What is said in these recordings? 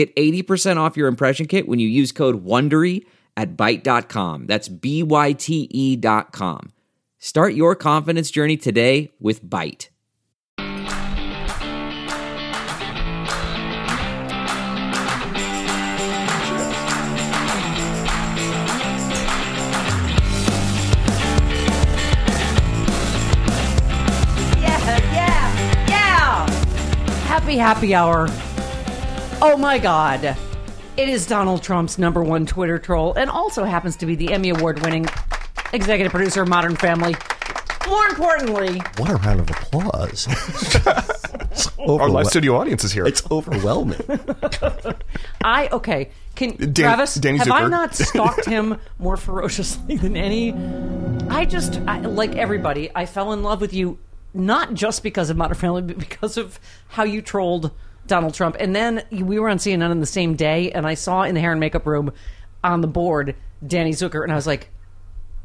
Get 80% off your impression kit when you use code WONDERY at Byte.com. That's B-Y-T-E dot com. Start your confidence journey today with Byte. Yeah, yeah, yeah. Happy happy hour. Oh my god. It is Donald Trump's number one Twitter troll and also happens to be the Emmy Award winning executive producer of Modern Family. More importantly, What a round of applause. It's Our overwhel- live studio audience is here. It's overwhelming. I okay. Can Dan- Travis Danny have I Zucker. not stalked him more ferociously than any? I just I, like everybody. I fell in love with you not just because of Modern Family, but because of how you trolled Donald Trump. And then we were on CNN on the same day, and I saw in the hair and makeup room on the board Danny Zucker, and I was like,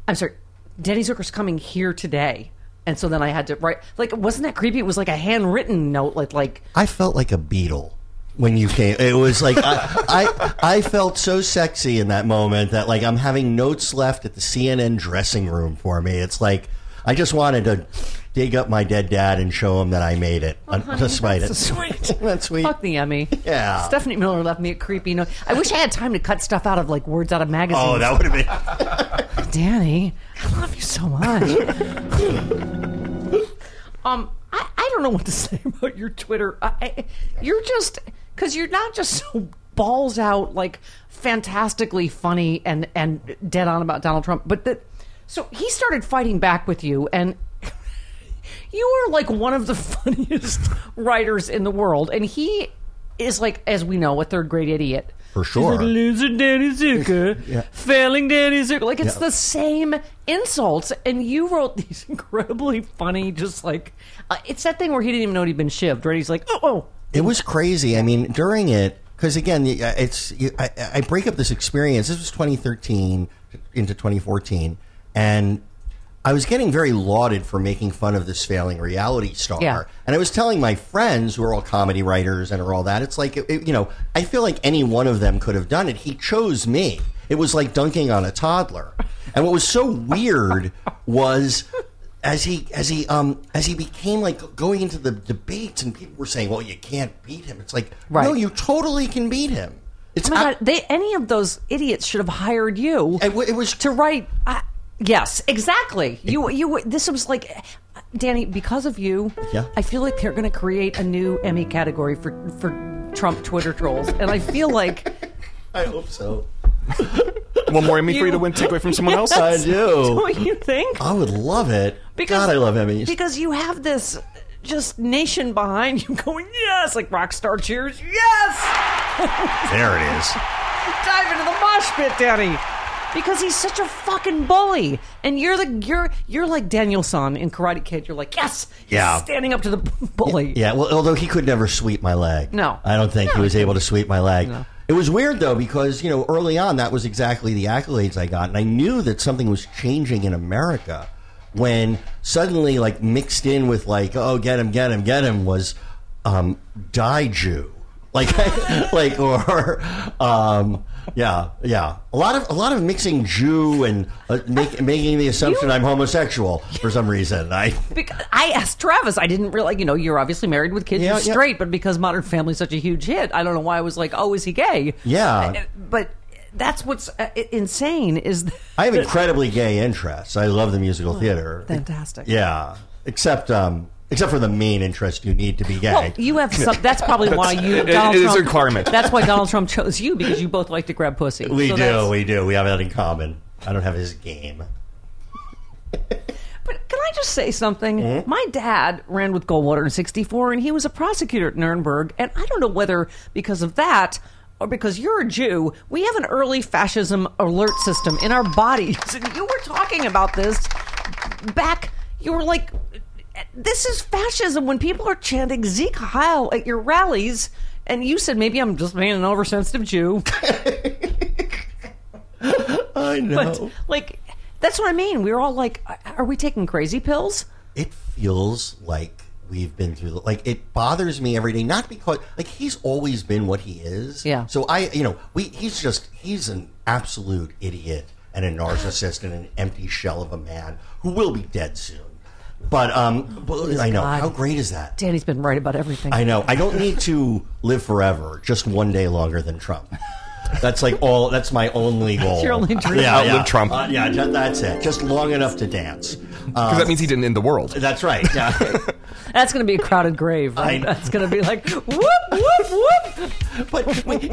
I'm sorry, Danny Zucker's coming here today. And so then I had to write like wasn't that creepy? It was like a handwritten note, like like I felt like a beetle when you came. It was like I, I I felt so sexy in that moment that like I'm having notes left at the CNN dressing room for me. It's like I just wanted to dig up my dead dad and show him that I made it, uh, despite it. Oh, so sweet. That's sweet. Fuck the Emmy. Yeah. Stephanie Miller left me a creepy note. I wish I had time to cut stuff out of like words out of magazines. Oh, that would have been. Danny, I love you so much. um, I, I don't know what to say about your Twitter. I, I, you're just because you're not just so balls out like fantastically funny and and dead on about Donald Trump, but that so he started fighting back with you and. You are like one of the funniest writers in the world, and he is like, as we know, a third grade idiot. For He's sure. like, loser Danny Zucker, Yeah. failing Danny Zucker. Like it's Yeah. the same insults, and you wrote these incredibly funny, just like uh, it's that thing where he didn't even know he'd been shivved. Right? He's like, oh, oh. It was crazy. I mean, during it, because again, uh, it's you- I, I break up this experience. This was 2013 into 2014, and I was getting very lauded for making fun of this failing reality star. Yeah. And I was telling my friends who are all comedy writers and are all that. It's like it, it- you know, I feel like any one of them could have done it. He chose me. It was like dunking on a toddler. And what was so weird was as he as he um as he became like going into the debates and people were saying, "Well, you can't beat him." It's like, Right. no, you totally can beat him. It's Oh my ab- God, they any of those idiots should have hired you. It, it was to write. Uh, yes, exactly. You you. This was like. Danny, because of you, Yeah. I feel like they're going to create a new Emmy category for for Trump Twitter trolls, and I feel like I hope so. One more Emmy for you You- to win, take away from someone else. I do. don't you think? I would love it. God, I love Emmys. Because you have this just nation behind you going, yes, like rock star cheers, yes! there it is. Dive into the mosh pit, Danny. Because he's such a fucking bully, and you're the you're you're like Daniel San in Karate Kid. You're like yes, he's Yeah. standing up to the bully. Yeah, well, although he could never sweep my leg. No. I don't think No, he was he able to sweep my leg. No. It was weird though because you know early on that was exactly the accolades I got, and I knew that something was changing in America when suddenly, like mixed in with like, oh, get him, get him, get him, was um, die Jew, like, like or um, yeah, yeah, a lot of a lot of mixing Jew and uh, make, making the assumption I'm homosexual for some reason. I Because I asked Travis, I didn't realize, you know, you're obviously married with kids, Yeah, you're yeah. straight, but because Modern Family is such a huge hit, I don't know why I was like, oh, is he gay? Yeah. Uh, But that's what's uh, insane is th- I have incredibly gay interests. I love the musical theater. fantastic. Yeah, except um, except for the main interest you need to be gay. Well, you have some. That's probably why you. It- Donald it is a requirement. That's why Donald Trump chose you because you both like to grab pussy. we So do, we do. We have that in common. I don't have his game. But can I just say something? Mm-hmm. My dad ran with Goldwater in '64, and he was a prosecutor at Nuremberg. And I don't know whether because of that or because you're a Jew, we have an early fascism alert system in our bodies. And you were talking about this back. You were like, "This is fascism." When people are chanting "Sieg Heil" at your rallies, and you said maybe I'm just being an oversensitive Jew. I know. But like, that's what I mean. We are all like, "Are we taking crazy pills?" it feels like we've been through the, like it bothers me every day not because like he's always been what he is Yeah. so i you know we he's just he's an absolute idiot and a narcissist and an empty shell of a man who will be dead soon but um but i know God. how great is that Danny's been right about everything. i know i don't need to live forever just one day longer than trump that's like all that's my only goal your only dream. yeah, Outlive yeah. Trump. Uh, yeah ju- that's it just long enough to dance Because that means he didn't end the world. that's right yeah That's going to be a crowded grave. Right? I. That's going to be like whoop whoop whoop. But wait,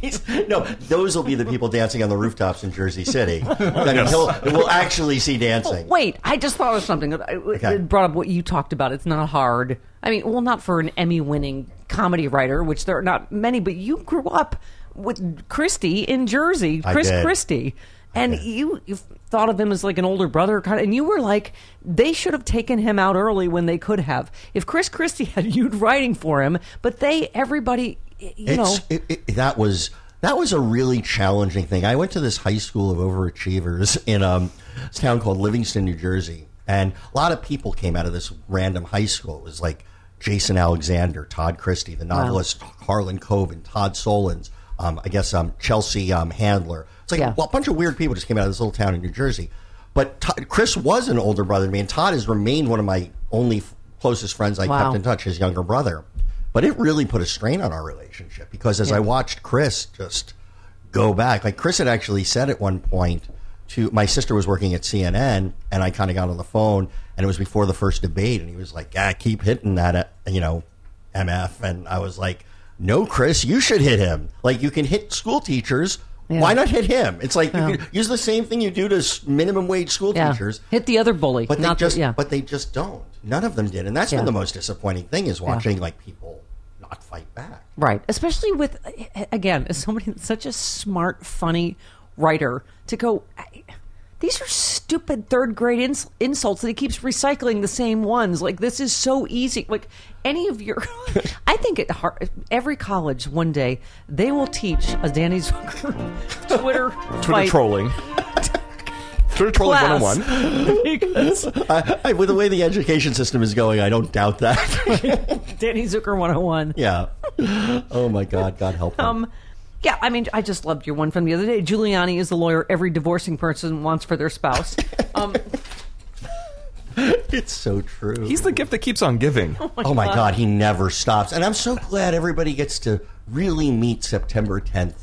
he's- no, those will be the people dancing on the rooftops in Jersey City. I mean, he'll, we'll actually see dancing. Wait, I just thought of something. I- It brought up what you talked about. It's not hard. I mean, well, not for an Emmy-winning comedy writer, which there are not many. But you grew up with Christie in Jersey, I Chris did. Christie, and you, you thought of him as like an older brother, kind of. And you were like, they should have taken him out early when they could have. If Chris Christie had you writing for him, but they, everybody, you know. It, it, that was that was a really challenging thing. I went to this high school of overachievers in um, this town called Livingston, New Jersey, and a lot of people came out of this random high school. It was like Jason Alexander, Todd Christie, the novelist Harlan Coben, Todd Solondz, um, I guess um, Chelsea um, Handler. It's like Yeah. well, a bunch of weird people just came out of this little town in New Jersey. But Todd, Chris was an older brother to me, and Todd has remained one of my only f- closest friends I Wow. kept in touch, his younger brother. But it really put a strain on our relationship because as I watched Chris just go back, like Chris had actually said at one point to my sister was working at CNN, and I kind of got on the phone, and it was before the first debate, and he was like, "Yeah, keep hitting that, uh, you know, MF," and I was like, "No, Chris, you should hit him. Like you can hit school teachers." Yeah. Why not hit him? It's like you could use the same thing you do to minimum wage school yeah. teachers. Hit the other bully. But they the- just, yeah. but they just don't. None of them did, and that's Yeah. been the most disappointing thing is watching like people not fight back. Right. Especially with, again, as somebody that's such a smart, funny writer, to go, "I- these are stupid third grade ins- insults that he keeps recycling the same ones. Like, this is so easy. Like, any of your, I think at Har- every college one day, they will teach a Danny Zucker Twitter, Twitter fight trolling. Twitter trolling class. 101. because I, I, with the way the education system is going, I don't doubt that. Danny Zucker 101. yeah. Oh my God, God help him. Um, yeah, I mean, I just loved your one from the other day. Giuliani is the lawyer every divorcing person wants for their spouse. Um, it's so true. He's the gift that keeps on giving. oh my God, he never stops, and I'm so glad everybody gets to really meet September 10th.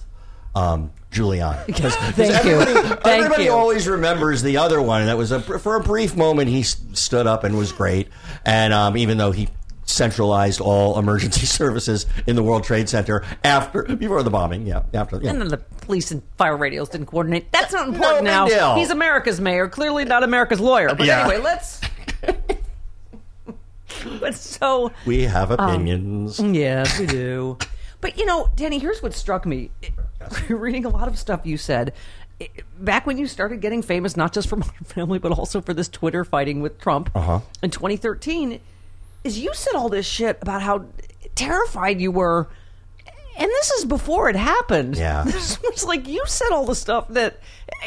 Um, Giuliani. Because Thank you. everybody, Thank everybody you. always remembers the other one. and That was a, for a brief moment. He s- stood up and was great. And um, even though he centralized all emergency services in the World Trade Center after before the bombing, yeah, after yeah. and then the police and fire radios didn't coordinate. That's not important No now. deal. He's America's mayor, clearly not America's lawyer. But Yeah. anyway, let's. but so we have Um, opinions. Yes, we do. But you know, Danny, here's what struck me. Reading a lot of stuff you said back when you started getting famous, not just for Modern Family, but also for this Twitter fighting with Trump Uh-huh. in 2013, is you said all this shit about how terrified you were. And this is before it happened. Yeah. This was like you said all the stuff that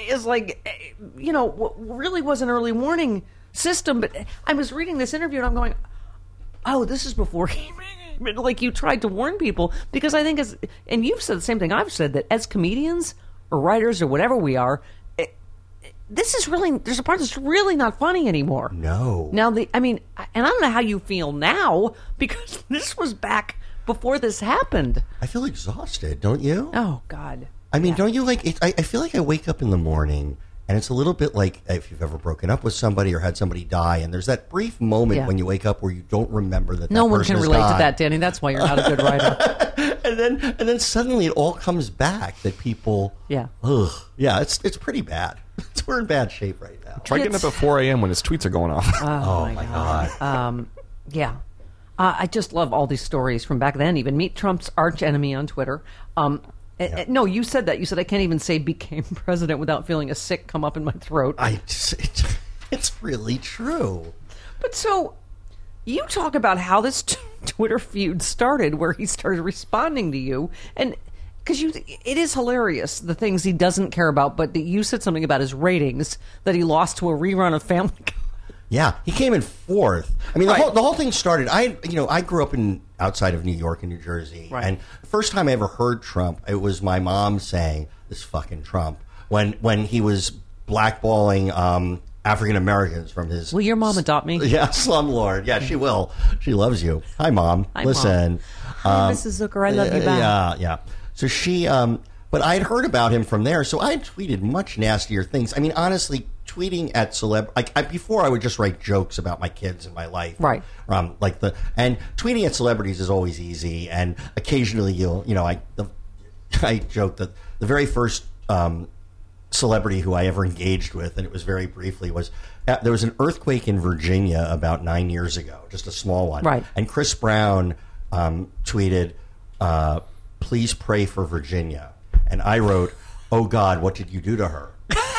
is like, you know, really was an early warning system. But I was reading this interview and I'm going, oh, this is before he like you tried to warn people because I think as and you've said the same thing I've said that as comedians or writers or whatever we are, this is really there's a part that's really not funny anymore. No. Now the I mean, and I don't know how you feel now because this was back before this happened. I feel exhausted, don't you? Oh God. I mean, don't you like? It, I, I feel like I wake up in the morning. And it's a little bit like if you've ever broken up with somebody or had somebody die, and there's that brief moment Yeah. when you wake up where you don't remember that. No that one can relate to that, Danny. That's why you're not a good writer. and then and then suddenly it all comes back that people Yeah. ugh yeah it's it's pretty bad we're in bad shape right now Try getting up at 4 a.m. when his tweets are going off. oh, my god, Um, yeah. Uh, I just love all these stories from back then. Even meet Trump's arch enemy on Twitter. Um, eh, eh, no, you said that. You said I can't even say became president without feeling a sick come up in my throat. I just, it, it's really true But so you talk about how this t- Twitter feud started, where he started responding to you, and because you, it is hilarious the things he doesn't care about. But that you said something about his ratings that he lost to a rerun of Family yeah he came in fourth I mean the Right. whole the whole thing started I you know I grew up in outside of New York and New Jersey Right. and the first time I ever heard Trump it was my mom saying this fucking Trump when when he was blackballing um, African Americans from his Will your mom adopt me? Yeah, slumlord. Yeah, she will. She loves you. Hi, mom. Hi, Mom. Listen, Hi, Mrs. Zucker. I love you uh, back. Yeah, yeah. So she, um, but I had heard about him from there. So I had tweeted much nastier things. I mean, honestly, tweeting at celeb. Like I, before, I would just write jokes about my kids and my life. Right. Um, like the and tweeting at celebrities is always easy. And occasionally, you'll, you know, I the, I joke that the very first. Um, celebrity who I ever engaged with, and it was very briefly, was uh, there was an earthquake in Virginia about nine years ago, just a small one. Right. And Chris Brown um, tweeted, uh, "Please pray for Virginia," and I wrote, "Oh God, what did you do to her?"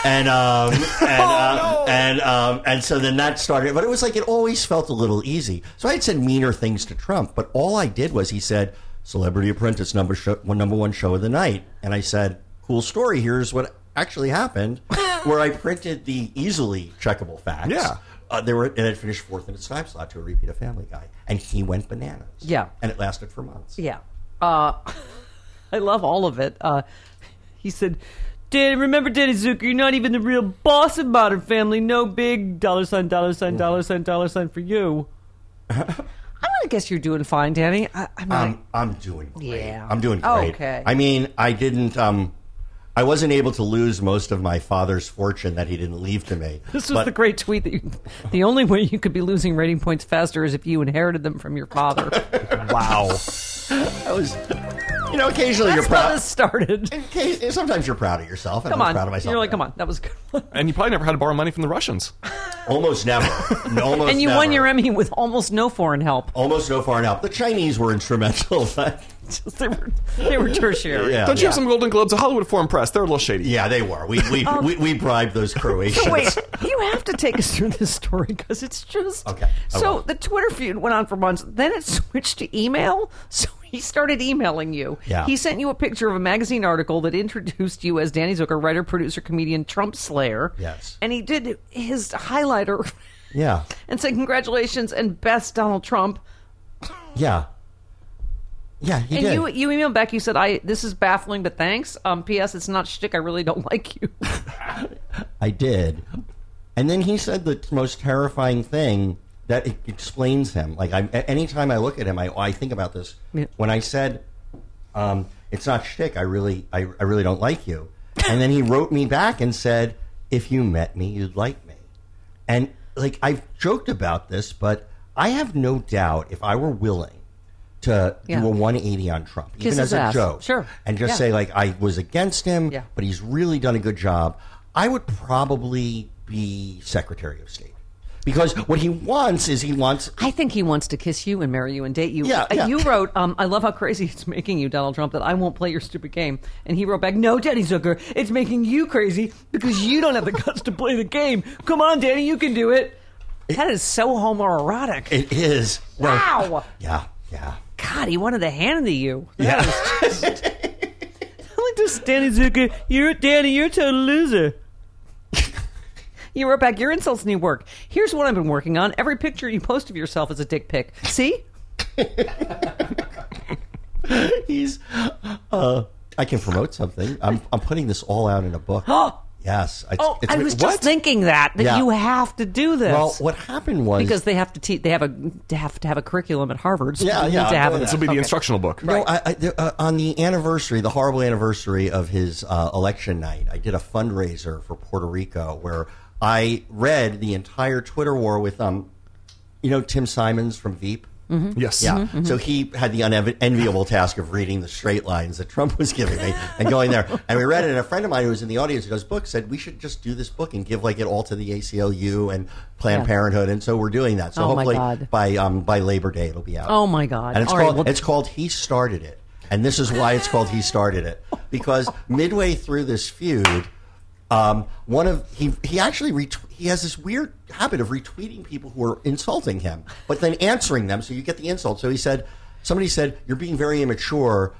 and um, and uh, and um, and so then that started. But it was like it always felt a little easy. So I had said meaner things to Trump, but all I did was he said, "Celebrity Apprentice number show, one number one show of the night," and I said, "Cool story. Here's what actually happened." Where I printed the easily checkable facts. Yeah. Uh, they were, and it finished fourth in its time slot to a repeat of Family Guy, and he went bananas. Yeah. and it lasted for months. Yeah. Uh, I love all of it. Uh, he said, Danny, remember Danny Zucker, you're not even the real boss of Modern Family. No big dollar sign, dollar sign, dollar sign, dollar sign for you. I'm to guess you're doing fine, Danny. I, I'm not. I'm I'm doing great. Yeah. I'm doing great. Okay. I mean, I didn't um I wasn't able to lose most of my father's fortune that he didn't leave to me. this was but- the great tweet that you, the only way you could be losing rating points faster is if you inherited them from your father. wow. I was you know, occasionally That's you're how proud. this started. Occa- Sometimes you're proud of yourself. and Come I'm on. proud of myself. You're like, come on, that was good. And you probably never had to borrow money from the Russians. Almost never. Almost and you never. won your Emmy with almost no foreign help. Almost no foreign help. The Chinese were instrumental. but- they were they were tertiary. yeah. Don't you have some Golden Globes? The Hollywood Foreign Press, they're a little shady. Yeah, they were. We we, um, we, we bribed those Croatians. So wait, you have to take us through this story because it's just Okay, I So will. the Twitter feud went on for months. Then it switched to email. So he started emailing you. Yeah. He sent you a picture of a magazine article that introduced you as Danny Zucker, writer, producer, comedian, Trump Slayer. Yes. And he did his highlighter Yeah. and said congratulations and best Donald Trump. Yeah. Yeah, he and did. you you emailed back. You said, "I this is baffling, but thanks." Um, P.S. It's not shtick. I really don't like you. I did. And then he said the most terrifying thing that it explains him. Like I, anytime I look at him, I, I think about this. Yeah. When I said, um, "It's not shtick," I really, I, I really don't like you. And then he wrote me back and said, "If you met me, you'd like me." And like I've joked about this, but I have no doubt if I were willing to Yeah. do a 180 on Trump, Kiss even as a ass. joke, Sure. and just Yeah. say like I was against him, Yeah. but he's really done a good job. I would probably be Secretary of State because what he wants is he wants. I think he wants to kiss you and marry you and date you. Yeah, Uh, yeah. You wrote, um, I love how crazy it's making you, Donald Trump, that I won't play your stupid game. And he wrote back, No, Danny Zucker, it's making you crazy because you don't have the guts to play the game. Come on, Danny, you can do it. That is so homoerotic. It is. Wow. Yeah, yeah. God, he wanted the hand to you. Yeah. I like this, Danny Zucker. You're Danny. You're a total loser. you wrote back. Your insults need work. Here's what I've been working on. Every picture you post of yourself is a dick pic. See? He's. Uh, I can promote something. I'm, I'm putting this all out in a book. Yes. It's, Oh, it's- I was what? just thinking that that Yeah. you have to do this. Well, what happened was because they have to teach. They have a they have to have a curriculum at Harvard. So Yeah, yeah, To have I'm doing it. This will be the Okay. instructional book. No, I, I, uh, on the anniversary, the horrible anniversary of his uh, election night, I did a fundraiser for Puerto Rico where I read the entire Twitter war with, um, you know, Tim Simons from Veep. Yes. Yeah. So he had the unenviable task of reading the straight lines that Trump was giving me and going there. And we read it. And a friend of mine who was in the audience who does books said, we should just do this book and give like it all to the ACLU and Planned Yeah. Parenthood. And so we're doing that. So Oh, hopefully by, um, by Labor Day, it'll be out. Oh, my God. And it's All right, called, well- it's called He Started It. And this is why it's called He Started It. Because midway through this feud, um, one of he he actually ret- he has this weird habit of retweeting people who are insulting him, but then answering them, so you get the insult. So he said, somebody said, "You're being very immature,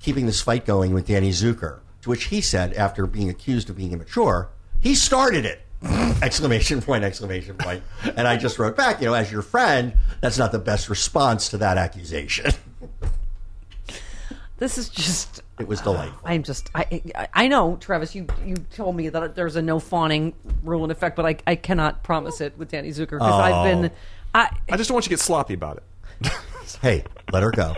keeping this fight going with Danny Zucker." To which he said, after being accused of being immature, he started it! exclamation point! Exclamation point! And I just wrote back, you know, as your friend, that's not the best response to that accusation. This is just. It was delightful. I'm just. I I- I know, Travis. You you told me that there's a no fawning rule in effect, but I I cannot promise it with Danny Zucker because I've been. Oh. I I just don't want you to get sloppy about it. Hey, let her go.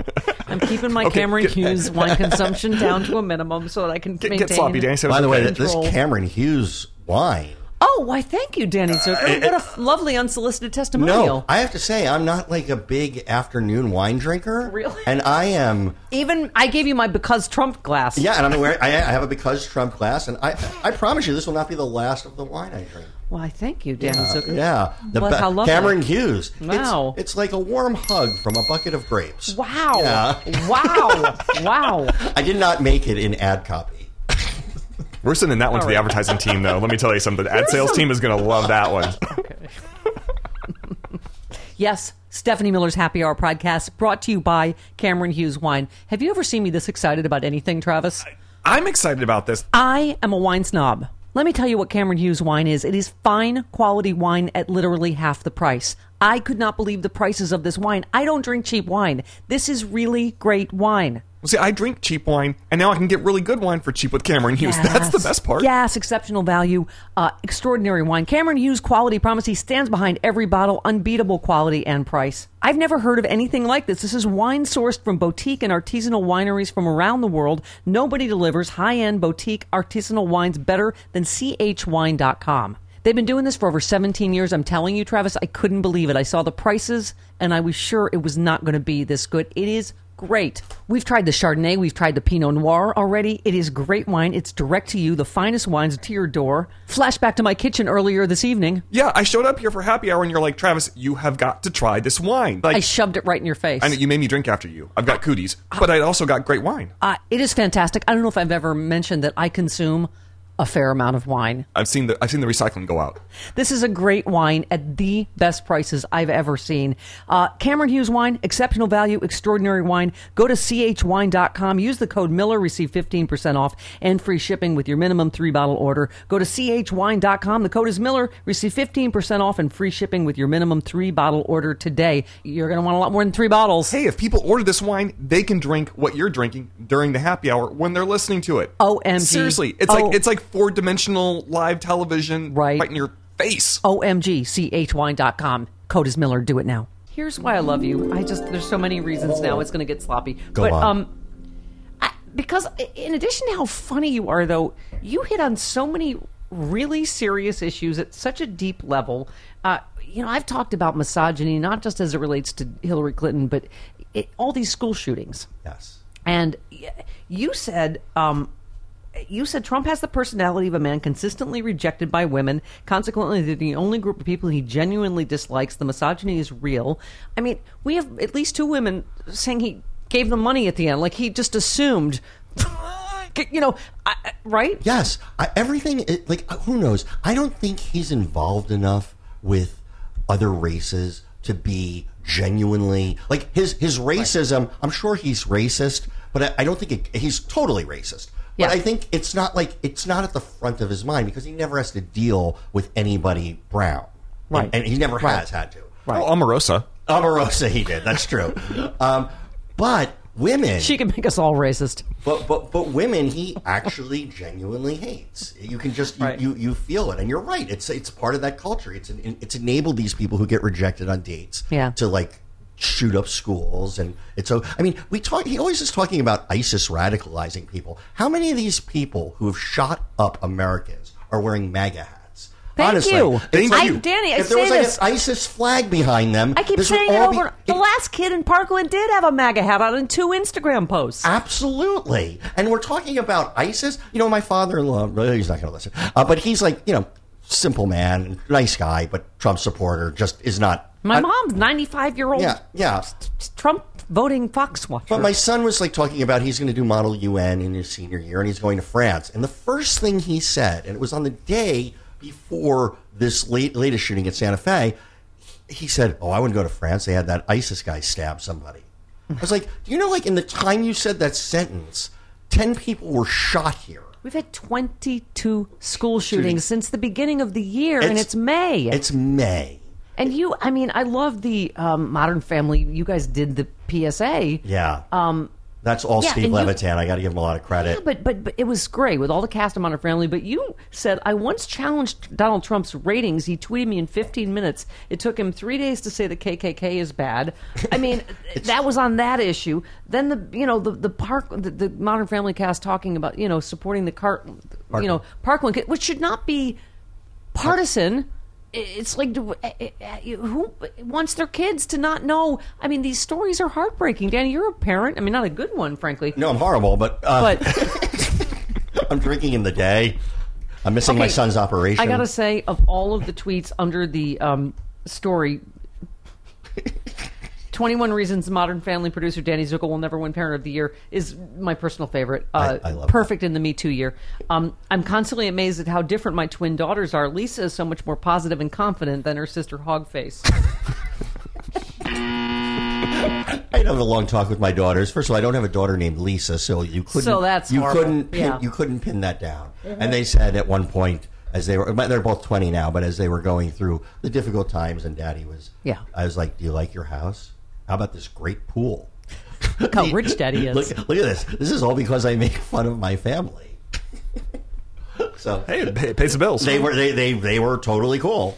I'm keeping my Okay, Cameron get- Hughes wine consumption down to a minimum so that I can Get, maintain. get sloppy, Danny. Say By the way, okay. th- this Cameron Hughes wine. Oh, why? Thank you, Danny uh, Zucker. what a f- lovely unsolicited testimonial. No, I have to say, I'm not like a big afternoon wine drinker. Really? And I am. Even I gave you my because Trump glass. Yeah, and I'm aware. I, I have a because Trump glass, and I, I promise you, this will not be the last of the wine I drink. Why? Thank you, Danny Zucker. Yeah, the But ba- how lovely. Cameron Hughes. It's- Wow. it's, like a warm hug from a bucket of grapes. Wow. Yeah. Wow. wow. I did not make it in ad copy. We're sending that one to the right. advertising team, though. Let me tell you something. The ad sales team is going to love that one. Yes, Stephanie Miller's Happy Hour podcast brought to you by Cameron Hughes Wine. Have you ever seen me this excited about anything, Travis? I'm excited about this. I am a wine snob. Let me tell you what Cameron Hughes wine is. It is fine quality wine at literally half the price. I could not believe the prices of this wine. I don't drink cheap wine. This is really great wine. Well, see, I drink cheap wine, and now I can get really good wine for cheap with Cameron Hughes. That's the best part. Yes, exceptional value, uh, extraordinary wine. Cameron Hughes quality promise. He stands behind every bottle, unbeatable quality and price. I've never heard of anything like this. This is wine sourced from boutique and artisanal wineries from around the world. Nobody delivers high end boutique artisanal wines better than chwine.com. They've been doing this for over 17 years. I'm telling you, Travis, I couldn't believe it. I saw the prices and I was sure it was not going to be this good. It is great. We've tried the Chardonnay, we've tried the Pinot Noir already. It is great wine. It's direct to you, the finest wines to your door. Flashback to my kitchen earlier this evening. Yeah, I showed up here for happy hour, and you're like, Travis, you have got to try this wine. Like, I shoved it right in your face. I know you made me drink after you. I've got cooties, but I also got great wine. Uh, it is fantastic. I don't know if I've ever mentioned that I consume a fair amount of wine. I've seen the I've seen the recycling go out. This is a great wine at the best prices I've ever seen. Uh, Cameron Hughes wine, exceptional value, extraordinary wine. Go to chwine.com, use the code Miller, receive 15% off and free shipping with your minimum three bottle order. Go to chwine.com, the code is Miller, receive 15% off and free shipping with your minimum three bottle order today. You're going to want a lot more than three bottles. Hey, if people order this wine, they can drink what you're drinking during the happy hour when they're listening to it. OMG. Seriously, it's Oh. like it's like four dimensional live television Right. right in your face. OMG, chwine.com. Code is Miller. Do it now. Here's why I love you. I just, there's so many reasons now it's going to get sloppy. Go but, on. um, I, because in addition to how funny you are, though, you hit on so many really serious issues at such a deep level. Uh, you know, I've talked about misogyny, not just as it relates to Hillary Clinton, but it, all these school shootings. Yes. And you said, um, you said Trump has the personality of a man consistently rejected by women. Consequently, they're the only group of people he genuinely dislikes. The misogyny is real. I mean, we have at least two women saying he gave them money at the end, like he just assumed. You know, I, right? Yes, I, everything. It, like, uh, who knows? I don't think he's involved enough with other races to be genuinely like his his racism. I'm sure he's racist, but I, I don't think it, he's totally racist. Yeah. But I think it's not like it's not at the front of his mind because he never has to deal with anybody brown, Right. And, and he never has had to. Oh, Omarosa. Omarosa, he did. That's true. um, but women. She can make us all racist. But but but women, he actually genuinely hates. You can just you, Right. you you feel it, and you're right. It's it's part of that culture. It's an, it's enabled these people who get rejected on dates, Yeah. to like shoot up schools, and it's so. I mean, we talk. He always is talking about ISIS radicalizing people. How many of these people who have shot up Americans are wearing MAGA hats? Thank Honestly, you. Thank like- you. Danny, I if there was like this. an ISIS flag behind them, I keep saying it all be- over. the last kid in Parkland did have a MAGA hat on in two Instagram posts. Absolutely. And we're talking about ISIS. You know, my father in law, he's not going to listen, uh, but he's like, you know, simple man, nice guy, but Trump supporter, just is not. My I- mom's 95 year old Yeah, yeah. Trump voting Fox watcher. But my son was like talking about he's going to do Model UN in his senior year and he's going to France. And the first thing he said, and it was on the day before this late, latest shooting at Santa Fe, he said, Oh, I wouldn't go to France. They had that ISIS guy stab somebody. I was like, Do you know, like, in the time you said that sentence, 10 people were shot here. We've had 22 school shootings since the beginning of the year, and It's- it's May. It's May. and you, I mean, I love the um, Modern Family. You guys did the PSA. Yeah. Um, That's all yeah, Steve and you- Levitan. I got to give him a lot of credit. Yeah, but, but but it was great with all the cast of Modern Family. But you said I once challenged Donald Trump's ratings. He tweeted me in 15 minutes. It took him three days to say the KKK is bad. I mean, that was on that issue. Then the you know the the park the, the Modern Family cast talking about you know supporting the cart you know Parkland, which should not be partisan. It's like eh, eh, eh, who wants their kids to not know? I mean, these stories are heartbreaking. Danny, you're a parent. I mean, not a good one, frankly. no, I'm horrible, but, uh, But I'm drinking in the day. I'm missing my son's operation. I gotta say, of all of the tweets under the um, story, 21 Reasons Modern Family producer Danny Zucker will never win Parent of the Year is my personal favorite. Uh, I- I love perfect in the Me Too year. Um, I'm constantly amazed at how different my twin daughters are. Lisa is so much more positive and confident than her sister Hogface. I have a long talk with my daughters. First of all, I don't have a daughter named Lisa, so you couldn't. So that's you horrible. couldn't pin, Yeah. Mm-hmm. you couldn't pin that down. And they said at one point, as they were, they're both twenty now, but as they were going through the difficult times, and Daddy was, Yeah. I was like, "Do you like your house? How about this great pool? Look how rich Daddy is. Look, look at this. This is all because I make fun of my family." so Hey, it pay- pays the bills. they were they, they they were totally cool.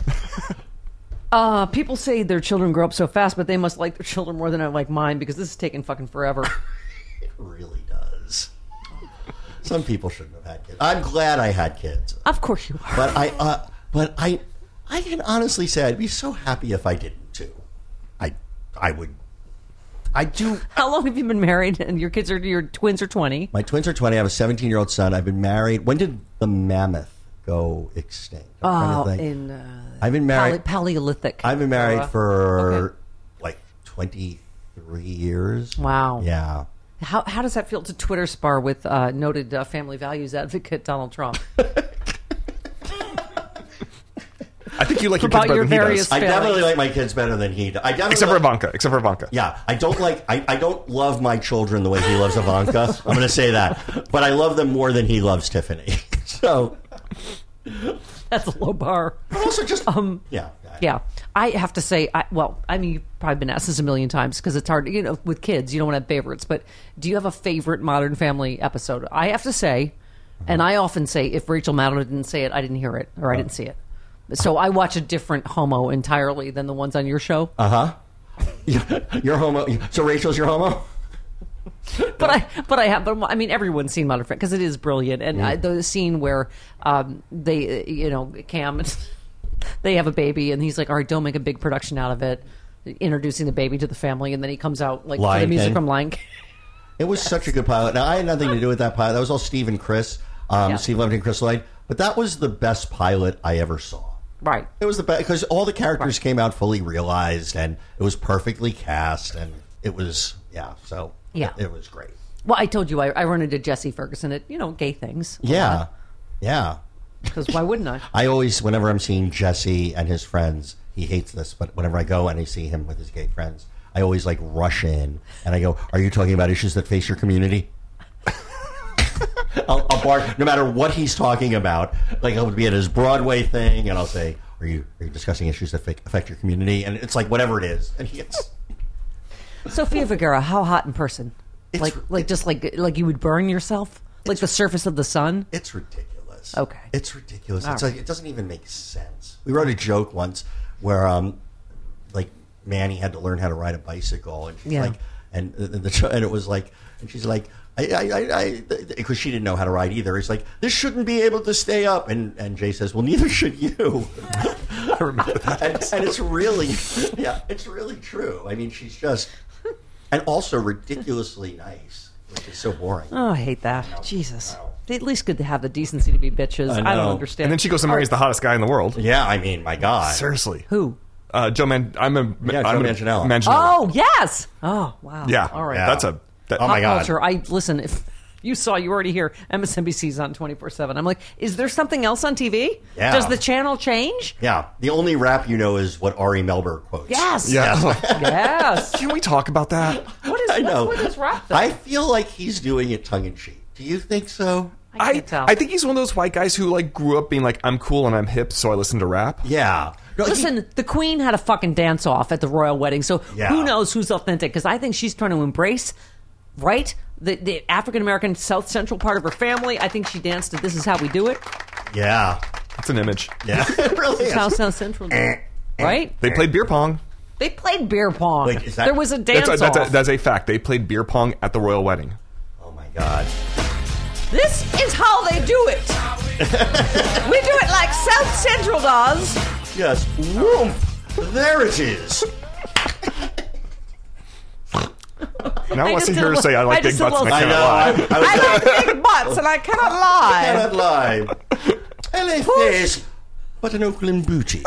Uh, people say their children grow up so fast, but they must like their children more than I like mine because this is taking fucking forever. It really does. Some people shouldn't have had kids. I'm glad I had kids. of course you are. But I, uh, but I, I can honestly say I'd be so happy if I didn't too. I, I would. I do. How long have you been married? And your kids are your twins are 20. My twins are twenty. I have a seventeen-year-old son. I've been married. When did the mammoth go extinct? I'm oh, in uh, I've been married. Pale- Paleolithic. I've been married era. for Okay. like twenty-three years. Wow. Yeah. How how does that feel to Twitter spar with uh, noted uh, family values advocate Donald Trump? I think you like your About kids better your than he various- does. I definitely like my kids better than he does. I definitely Except for Ivanka. Except for Ivanka. Yeah, I don't like. I, I don't love my children the way he loves Ivanka. I'm going to say that, but I love them more than he loves Tiffany. So, That's a low bar. but also just um, yeah, Yeah, I have to say, I, well, I mean, you've probably been asked this a million times because it's hard. You know, with kids, you don't want to have favorites. But do you have a favorite Modern Family episode? I have to say, and I often say, if Rachel Maddow didn't say it, I didn't hear it or I didn't see it. So I watch a different homo entirely than the ones on your show. Uh huh. You're homo. So Rachel's your homo. but I, but I have, but I mean, everyone's seen Modern Family because it is brilliant. And I, the scene where um, they, you know, Cam, they have a baby, and he's like, "All right, don't make a big production out of it." Introducing the baby to the family, and then he comes out like the music King. from Lion King. It was such a good pilot. Now I had nothing to do with that pilot. That was all Steve and Chris, um, Yeah. Steve Levitan and Chris Lloyd. But that was the best pilot I ever saw. Right. It was the best because all the characters came out fully realized, and it was perfectly cast, and it was yeah. So Yeah. it, it was great. Well, I told you I, I run into Jesse Ferguson at you know gay things. Yeah, yeah. Because why wouldn't I? I always, whenever I'm seeing Jesse and his friends, he hates this, but whenever I go and I see him with his gay friends, I always like rush in and I go, "Are you talking about issues that face your community?" I'll, I'll bark no matter what he's talking about. Like I would be at his Broadway thing, and I'll say, "Are you are you discussing issues that affect your community?" And it's like whatever it is, and he gets. Sofia Vergara, how hot in person? It's- like like just like like you would burn yourself, like the surface of the sun. It's ridiculous. Okay. It's ridiculous. All it's right. like it doesn't even make sense. We wrote a joke once where um like Manny had to learn how to ride a bicycle and she's Yeah. like and the, the and it was like and she's like I, I, I, I, because she didn't know how to ride either. He's like, this shouldn't be able to stay up, and and Jay says, well, neither should you. I remember that. and, and it's really, yeah, it's really true. I mean, she's just, and also ridiculously nice, which is so boring. Oh, I hate that. Jesus. They at least could have the decency to be bitches. I I, don't understand. And then she goes and marries the hottest guy in the world. Yeah, I mean, my God. Seriously. Who? Uh, Joe Man. I'm a. Yeah, I'm Joe Manganiello. Manganiello. Oh yes. Oh wow. Yeah. All right. Yeah. That's a. That, Oh, my Pop God. culture. I listen. If you saw, you already hear MSNBC's on twenty four seven. I'm like, is there something else on TV? Yeah. Does the channel change? Yeah, the only rap you know is what Ari Melber quotes. Yes. Yeah. Yes. Can we talk about that? What is? I know. What's with this rap thing? I feel like he's doing it tongue in cheek. Do you think so? I I, can't tell. I think he's one of those white guys who like grew up being like I'm cool and I'm hip, so I listen to rap. Yeah. No, he- Listen, the Queen had a fucking dance off at the royal wedding, so Yeah. who knows who's authentic? Because I think she's trying to embrace, right, the, the African American South Central part of her family. I think she danced to "This Is How We Do It." yeah. It's an image. Yeah. it really is how is. South Central, eh, eh, right? Eh. They played beer pong. They played beer pong. Wait, is that- there was a dance That's a, that's, off. a, that's a fact. They played beer pong at the royal wedding. Oh my God. this is how they do it. we do it like South Central does. Yes. Woof. There it is. Now I, I want just to did hear a her say I like I big just did a butts and I I cannot know. lie. I, I was I like big butts, and I cannot lie. cannot lie. LA face, but an Oakland booty.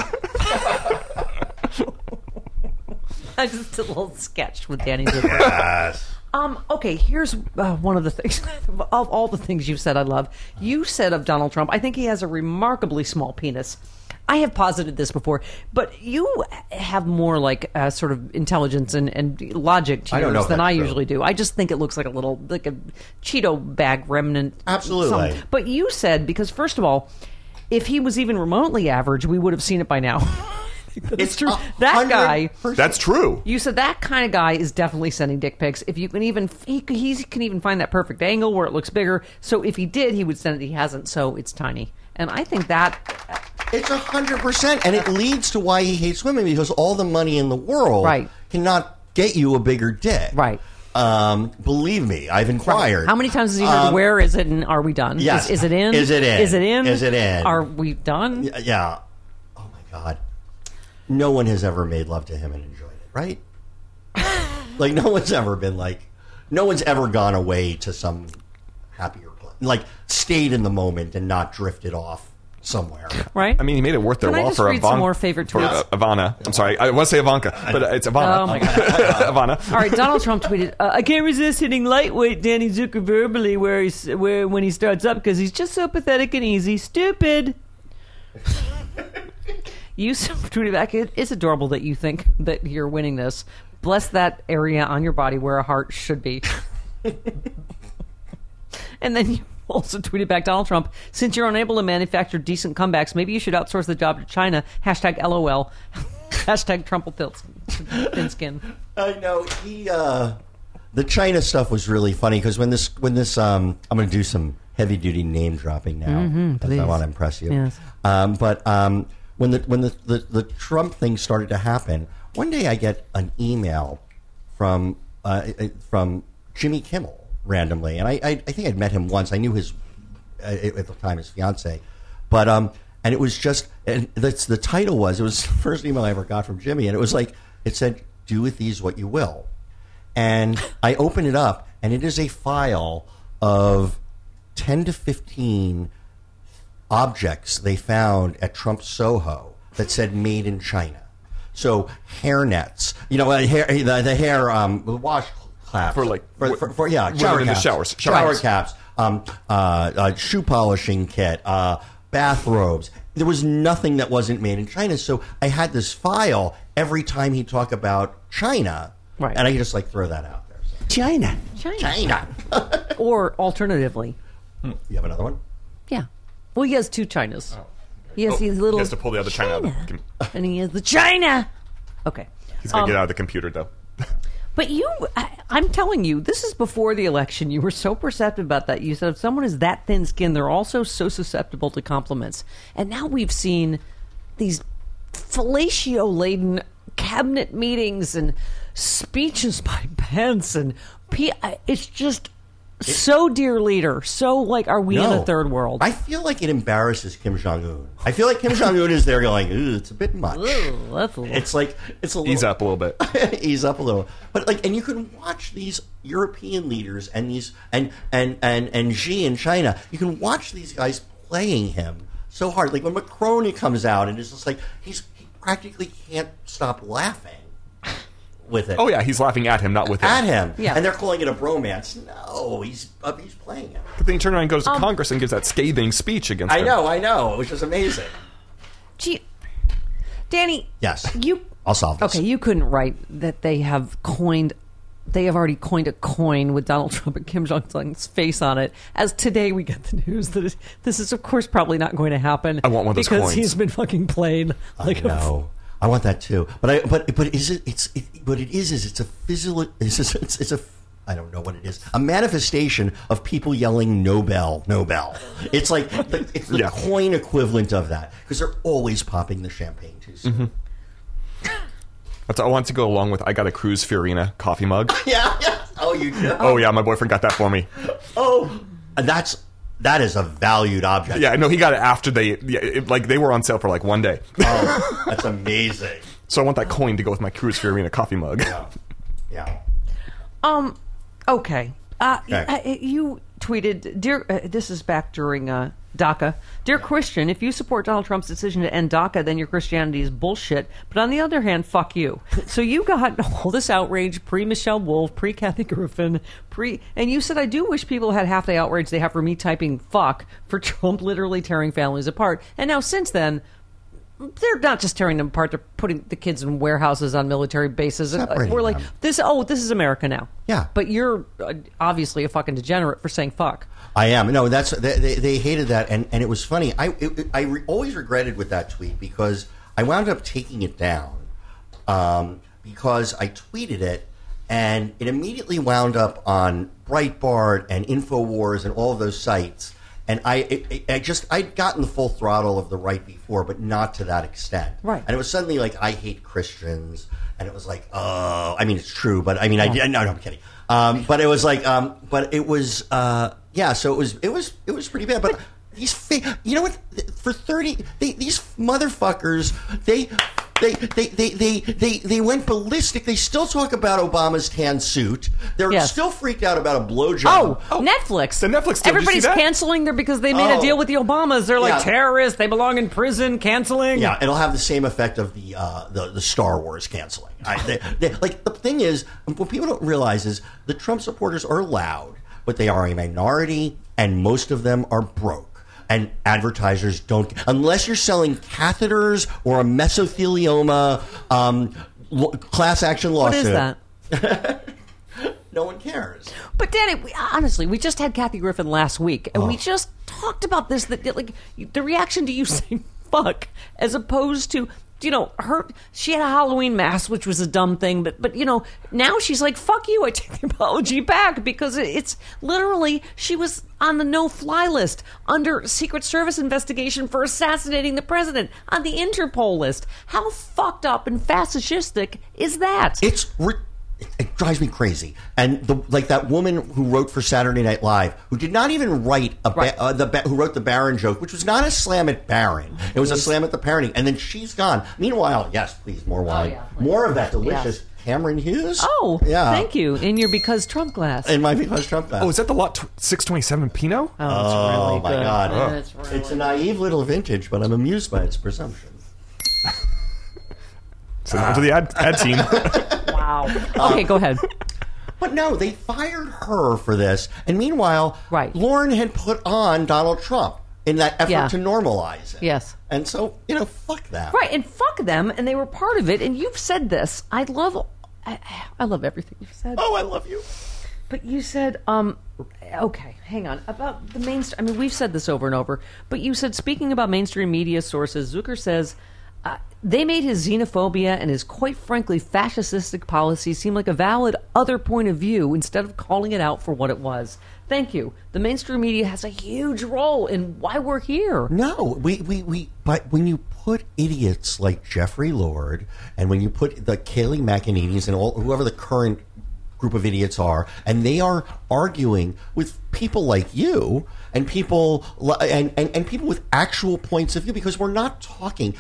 I just did a little sketch with Danny Zucker. Yes. Um, okay, here's uh, one of the things of all the things you've said I love. You said of Donald Trump, I think he has a remarkably small penis. I have posited this before, but you have more like uh, sort of intelligence and, and logic to I don't know yours if than that's I true. usually do. I just think it looks like a little like a Cheeto bag remnant. Absolutely. something. But you said because first of all, if he was even remotely average, we would have seen it by now. It's It's true. a That hundred guy. percent. That's true. You said that kind of guy is definitely sending dick pics. If you can even he he can even find that perfect angle where it looks bigger. So if he did, he would send it. He hasn't, so it's tiny. And I think that It's a hundred percent, and it leads to why he hates women because all the money in the world Right. cannot get you a bigger dick. Right. Um, believe me, I've inquired. how many times has he heard? Um, where is it? And are we done? yes. Is, is it in? Is it in? Is it in? Is it in? Are we done? Y- Yeah. Oh my God. No one has ever made love to him and enjoyed it, right? like no one's ever been like, no one's ever gone away to some happier place, like stayed in the moment and not drifted off somewhere. Right. I mean, he made it worth their Can I while just for read Ivanka. some more favorite for, tweets? uh, Ivana. I'm sorry. I want to say Ivanka, but it's Ivana. Oh my god. Ivana. All right, Donald Trump tweeted, uh, "I can't resist hitting lightweight Danny Zucker verbally where he's where when he starts up because he's just so pathetic and easy. Stupid." you s- tweeted back, "It is adorable that you think that you're winning this. Bless that area on your body where a heart should be." and then you also tweeted back, Donald Trump, "Since you're unable to manufacture decent comebacks, maybe you should outsource the job to China." Hashtag LOL. Hashtag Trumple thin skin. I know he. Uh, the China stuff was really funny because when this when this um, I'm going to do some heavy duty name dropping now. please. I want to impress you. Yes. Um, but um, when the when the, the the Trump thing started to happen, one day I get an email from uh, from Jimmy Kimmel randomly, and I, I I think I'd met him once. I knew his uh, at the time his fiance, but um, and it was just and that's the title was it was the first email I ever got from Jimmy, and it was like it said, "Do with these what you will," and I open it up, and it is a file of ten to fifteen objects they found at Trump Soho that said "Made in China." So hair nets, you know, uh, hair, the, the hair um, wash caps For, like, for, for, for yeah, women shower in the caps, showers. shower Showers. caps, um, uh, uh, shoe polishing kit, uh, bathrobes. There was nothing that wasn't made in China. So I had this file every time he talked about China, Right. and I just like throw that out there. So, China. China. China. Or alternatively, you have another one? yeah. Well, he has two Chinas. He has Oh, these little. He has to pull the other China out. Of the, com- and he has the China. Okay. he's gonna Um, get out of the computer though. But you, I, I'm telling you, this is before the election. You were so perceptive about that. You said if someone is that thin skinned, they're also so susceptible to compliments. And now we've seen these fellatio laden cabinet meetings and speeches by Pence. And P- I- it's just so, dear leader, so like, are we in No. a third world? I feel like it embarrasses Kim Jong Un. I feel like Kim Jong Un is there going, Ooh, it's a bit much. Ooh, that's a little- It's like it's a little, Ease up a little bit. ease up a little. But like, and you can watch these European leaders and these and and and and Xi in China. You can watch these guys playing him so hard. Like when Macron comes out and it's just like he's he practically can't stop laughing with it. Oh yeah, he's laughing at him, not with him. At him, Yeah. and they're calling it a bromance. No, he's uh, he's playing him. But then he turns around and goes Um, to Congress and gives that scathing speech against I him. know, I know, which is amazing. Gee, Danny. Yes. You. I'll solve this. Okay, you couldn't write that they have coined. They have already coined a coin with Donald Trump and Kim Jong Un's face on it. As today we get the news that it, this is, of course, probably not going to happen. I want one of those because coins. he's been fucking played like a No, I want that too. But I but but is it it's it, what it is is it's a physical it's, it's, it's, it's a I don't know what it is a manifestation of people yelling Nobel Nobel. It's like the, it's the Yeah. coin equivalent of that because they're always popping the champagne too soon. Mm-hmm. That's I want to go along with. I got a Cruz Fiorina coffee mug. Yeah, yeah. Oh, you do. Oh yeah, my boyfriend got that for me. Oh, and that's that is a valued object. Yeah, no, he got it after they yeah, it, like they were on sale for like one day. Oh, that's amazing. So I want that coin to go with my Cruz Fiorina coffee mug. Yeah. Yeah. Um. Okay. Uh, Okay. uh, you tweeted, dear. Uh, this is back during uh, DACA. Dear Christian, if you support Donald Trump's decision to end DACA, then your Christianity is bullshit. But on the other hand, fuck you. So you got all this outrage pre Michelle Wolf, pre Kathy Griffin, pre, and you said I do wish people had half the outrage they have for me typing fuck for Trump literally tearing families apart. And now since then. They're not just tearing them apart; they're putting the kids in warehouses on military bases. Separating We're like, them. this. Oh, this is America now. Yeah. But you're uh, obviously a fucking degenerate for saying fuck. I am. No, that's they, they, hated that, and, and it was funny. I it- I re, always regretted with that tweet because I wound up taking it down um, because I tweeted it, and it immediately wound up on Breitbart and Infowars and all of those sites. And I, it, I just I'd gotten the full throttle of the right before, but not to that extent. Right. And it was suddenly like I hate Christians, and it was like, oh, I mean it's true, but I mean I did no, no, I'm kidding. Um, but it was like, um, but it was, uh, yeah. So it was, it was, it was pretty bad. But these, fa- you know what? For thirty, they, these motherfuckers, they. They, they, they, they, they, they went ballistic. They still talk about Obama's tan suit. They're Yes. still freaked out about a blowjob. Oh, Netflix. The Netflix deal, did you see Everybody's that? canceling there because they made a Oh. deal with the Obamas. They're like Yeah. terrorists. They belong in prison. Canceling. Yeah, it'll have the same effect of the uh, the, the Star Wars canceling. I, they, they, like the thing is, what people don't realize is the Trump supporters are loud, but they are a minority, and most of them are broke. And advertisers don't, unless you're selling catheters or a mesothelioma um, lo- class action lawsuit. is that? No one cares. But Danny, we, honestly, we just had Kathy Griffin last week, and Oh. we just talked about this. That like the reaction to you saying "fuck" as opposed to you know her. She had a Halloween mask, which was a dumb thing, but but you know now she's like "fuck you." I take the apology back because it's literally she was on the no-fly list under Secret Service investigation for assassinating the president on the Interpol list. How fucked up and fascistic is that? It's ri- it drives me crazy. And the, like that woman who wrote for Saturday Night Live, who did not even write a ba- Right. uh, the ba- who wrote the Barron joke, which was not a slam at Barron. It was a slam at the parenting. And then she's gone. Meanwhile, yes, please more wine, yeah, please. more of that delicious Cameron Hughes. Oh, yeah. thank you. In your because Trump glass. In my because Trump. Glass. Oh, is that the lot six twenty seven Pinot? Oh, it's Oh, really my good. God. It's really It's a naive little vintage, but I'm amused by its presumption. Send it to the ad, ad team. wow. Okay, go ahead. But no, they fired her for this. And meanwhile, Right. Lauren had put on Donald Trump in that effort Yeah. to normalize it. Yes. And so, you know, fuck that. Right, and fuck them, and they were part of it. And you've said this. I love, I, I love everything you've said. Oh, I love you. But you said, um, okay, hang on about the mainstream. I mean, we've said this over and over. But you said speaking about mainstream media sources, Zuker says They made his xenophobia and his quite frankly fascistic policies seem like a valid other point of view instead of calling it out for what it was. Thank you. The mainstream media has a huge role in why we're here. No, we, we, we but when you put idiots like Jeffrey Lord and when you put the Kayleigh McEnanys and all whoever the current group of idiots are, and they are arguing with people like you and people and, and, and people with actual points of view because we're not talking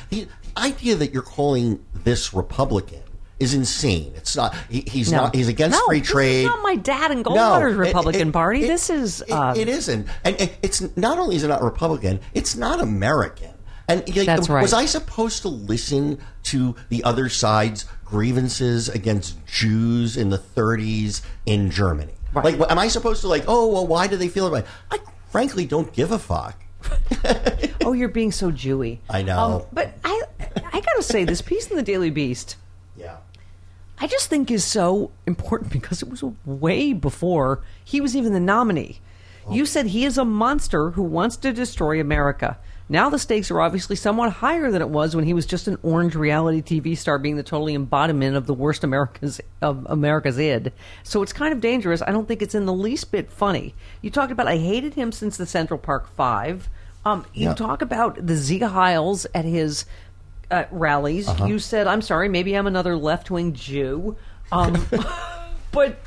idea that you're calling this Republican is insane. It's not. He, he's No. not. He's against No, free trade. not my dad and Goldwater's it- Republican it- Party. it- This is, it- uh, it isn't, and it- it's not only is it not Republican, it's not American. And like, That's right. was I supposed to listen to the other side's grievances against Jews in the 30s in Germany? Right. Like, am I supposed to like? Oh, well, why do they feel that way? I frankly don't give a fuck. Oh, you're being so Jewy. I know. Um, but I, I gotta say, this piece in the Daily Beast, Yeah. I just think is so important because it was way before he was even the nominee. You said he is a monster who wants to destroy America. Now the stakes are obviously somewhat higher than it was when he was just an orange reality TV star being the totally embodiment of the worst America's of America's id. So it's kind of dangerous. I don't think it's in the least bit funny. You talked about I hated him since the Central Park Five. Um, you Yeah. talk about the Sieg Heils at his uh, rallies. Uh-huh. You said, "I'm sorry, maybe I'm another left wing Jew," um, but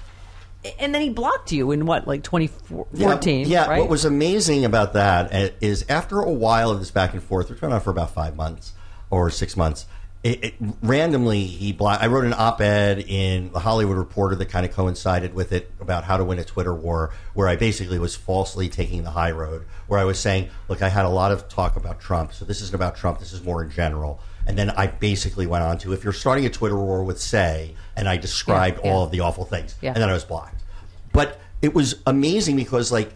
and then he blocked you in what, like 2014? Yeah, right? what was amazing about that uh, after a while of this back and forth, which went on for about five months or six months, it, it, randomly he blocked. I wrote an op-ed in the Hollywood Reporter that kind of coincided with it about how to win a Twitter war, where I basically was falsely taking the high road, where I was saying, "Look, I had a lot of talk about Trump, so this isn't about Trump. This is more in general." And then I basically went on to, if you're starting a Twitter war with say, and I described Yeah, yeah. all of the awful things, Yeah. and then I was blocked. But it was amazing because like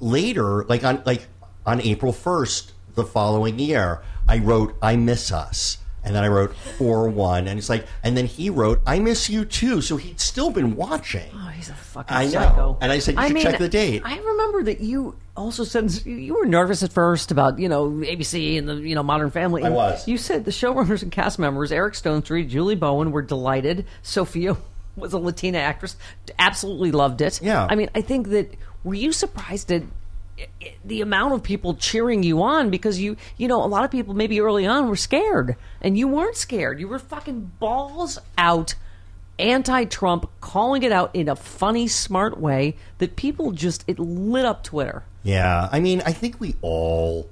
later, like on like on April first the following year, I wrote "I miss us." And then I wrote four one, and it's like, and then he wrote, "I miss you too." So he'd still been watching. Oh, he's a fucking I know. psycho. And I said, you should check the date. I remember that you also said you were nervous at first about you know ABC and the you know Modern Family. I was. You said the showrunners and cast members Eric Stonestreet, Julie Bowen were delighted. Sofia was a Latina actress, absolutely loved it. Yeah. I mean, I think that were you surprised at eh, the amount of people cheering you on because you you know a lot of people maybe early on were scared and you weren't scared you were fucking balls out anti-trump calling it out in a funny smart way that people just it lit up twitter Yeah, I mean, I think we all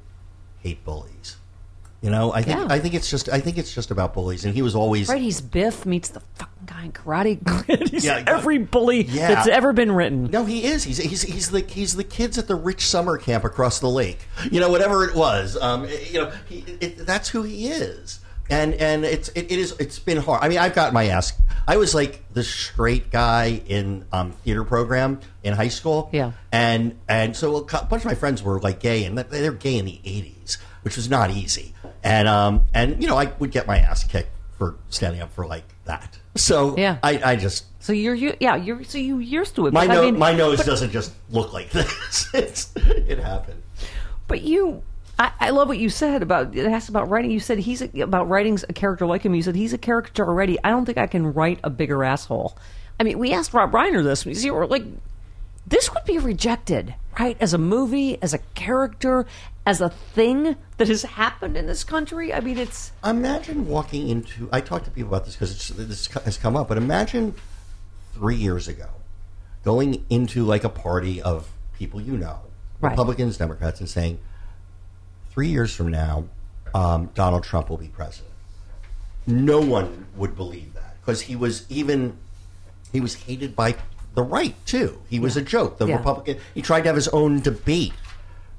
hate bullies. You know, I think Yeah. I think it's just I think it's just about bullies, and he was always right he's biff meets the fucking guy in karate he's Yeah, every bully yeah. that's ever been written No, he is. He's he's he's the he's the kids at the rich summer camp across the lake. You know, whatever it was. Um, you know, he, it, that's who he is. And and it's it, it is it's been hard. I mean, I've got my ass. I was like the straight guy in um, theater program in high school. Yeah. And and so a bunch of my friends were like gay, and they're gay in the '80s, which was not easy. And um and you know, I would get my ass kicked for standing up for like that. So Yeah. I I just so you're you, yeah you're so you used to it my but, I nose, mean, my nose but- doesn't just look like this. It's, it happened. But you, I, I love what you said about it asked about writing. You said he's a, about writing a character like him. You said he's a character already. I don't think I can write a bigger asshole. I mean, we asked Rob Reiner this. We see, we're like, this would be rejected, right? As a movie, as a character, as a thing that has happened in this country. I mean, it's Imagine walking into. I talk to people about this because this has come up, but imagine three years ago going into like a party of people you know, Right. Republicans, Democrats, and saying, three years from now, um, Donald Trump will be president. No one would believe that because he was even he was hated by the right too. He was a joke. The Yeah. Republican. He tried to have his own debate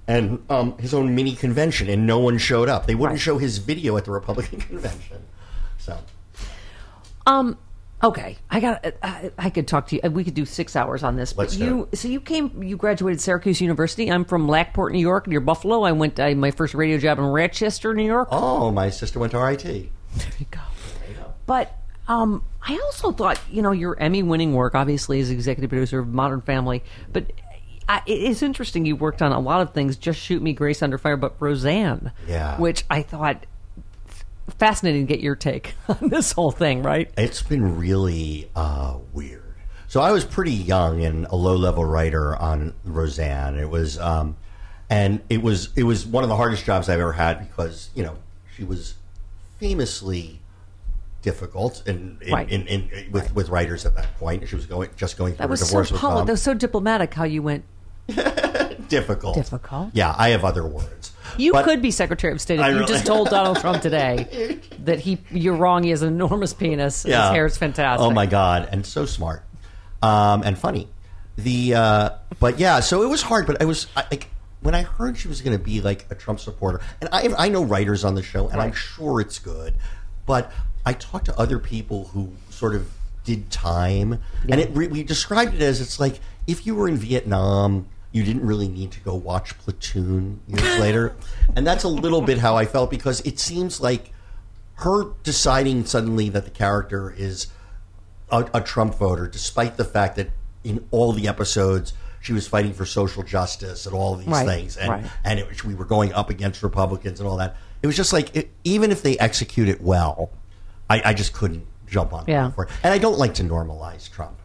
and um, his own mini convention, and no one showed up. They wouldn't Right. show his video at the Republican convention. So Um. Okay, I got. I, I could talk to you. We could do six hours on this. But Let's do you, so you came. You graduated Syracuse University. I'm from Lockport, New York, near Buffalo. I went. I, my first radio job in Rochester, New York. oh, my sister went to RIT. There you go. But um, I also thought, you know, your Emmy-winning work, obviously, as executive producer of Modern Family, but. I, it is interesting. You worked on a lot of things. Just shoot me, Grace Under Fire, but Roseanne, Yeah. which I thought fascinating to get your take on this whole thing, right? It's been really uh, weird. So I was pretty young and a low level writer on Roseanne. It was, um, and it was it was one of the hardest jobs I've ever had because you know she was famously difficult in, in, Right. in, in, with with writers at that point. She was going just going through That was a so divorce with poli- that was so diplomatic how you went. difficult. Difficult. Yeah, I have other words. You But- could be Secretary of State if I you really- just told Donald Trump today that he you're wrong. He has an enormous penis. and His hair is fantastic. Oh my god, and so smart, um, and funny. The uh, but yeah, so it was hard. But I was I, like when I heard she was going to be like a Trump supporter, and I I know writers on the show, and I'm sure it's good. But I talked to other people who sort of did time, and it we described it as it's like if you were in Vietnam. You didn't really need to go watch Platoon years later, and that's a little bit how I felt because it seems like her deciding suddenly that the character is a, a Trump voter, despite the fact that in all the episodes she was fighting for social justice and all these Right, things, and right. and it, we were going up against Republicans and all that. It was just like it, even if they execute it well, I, I just couldn't jump on Yeah. for it. And I don't like to normalize Trump.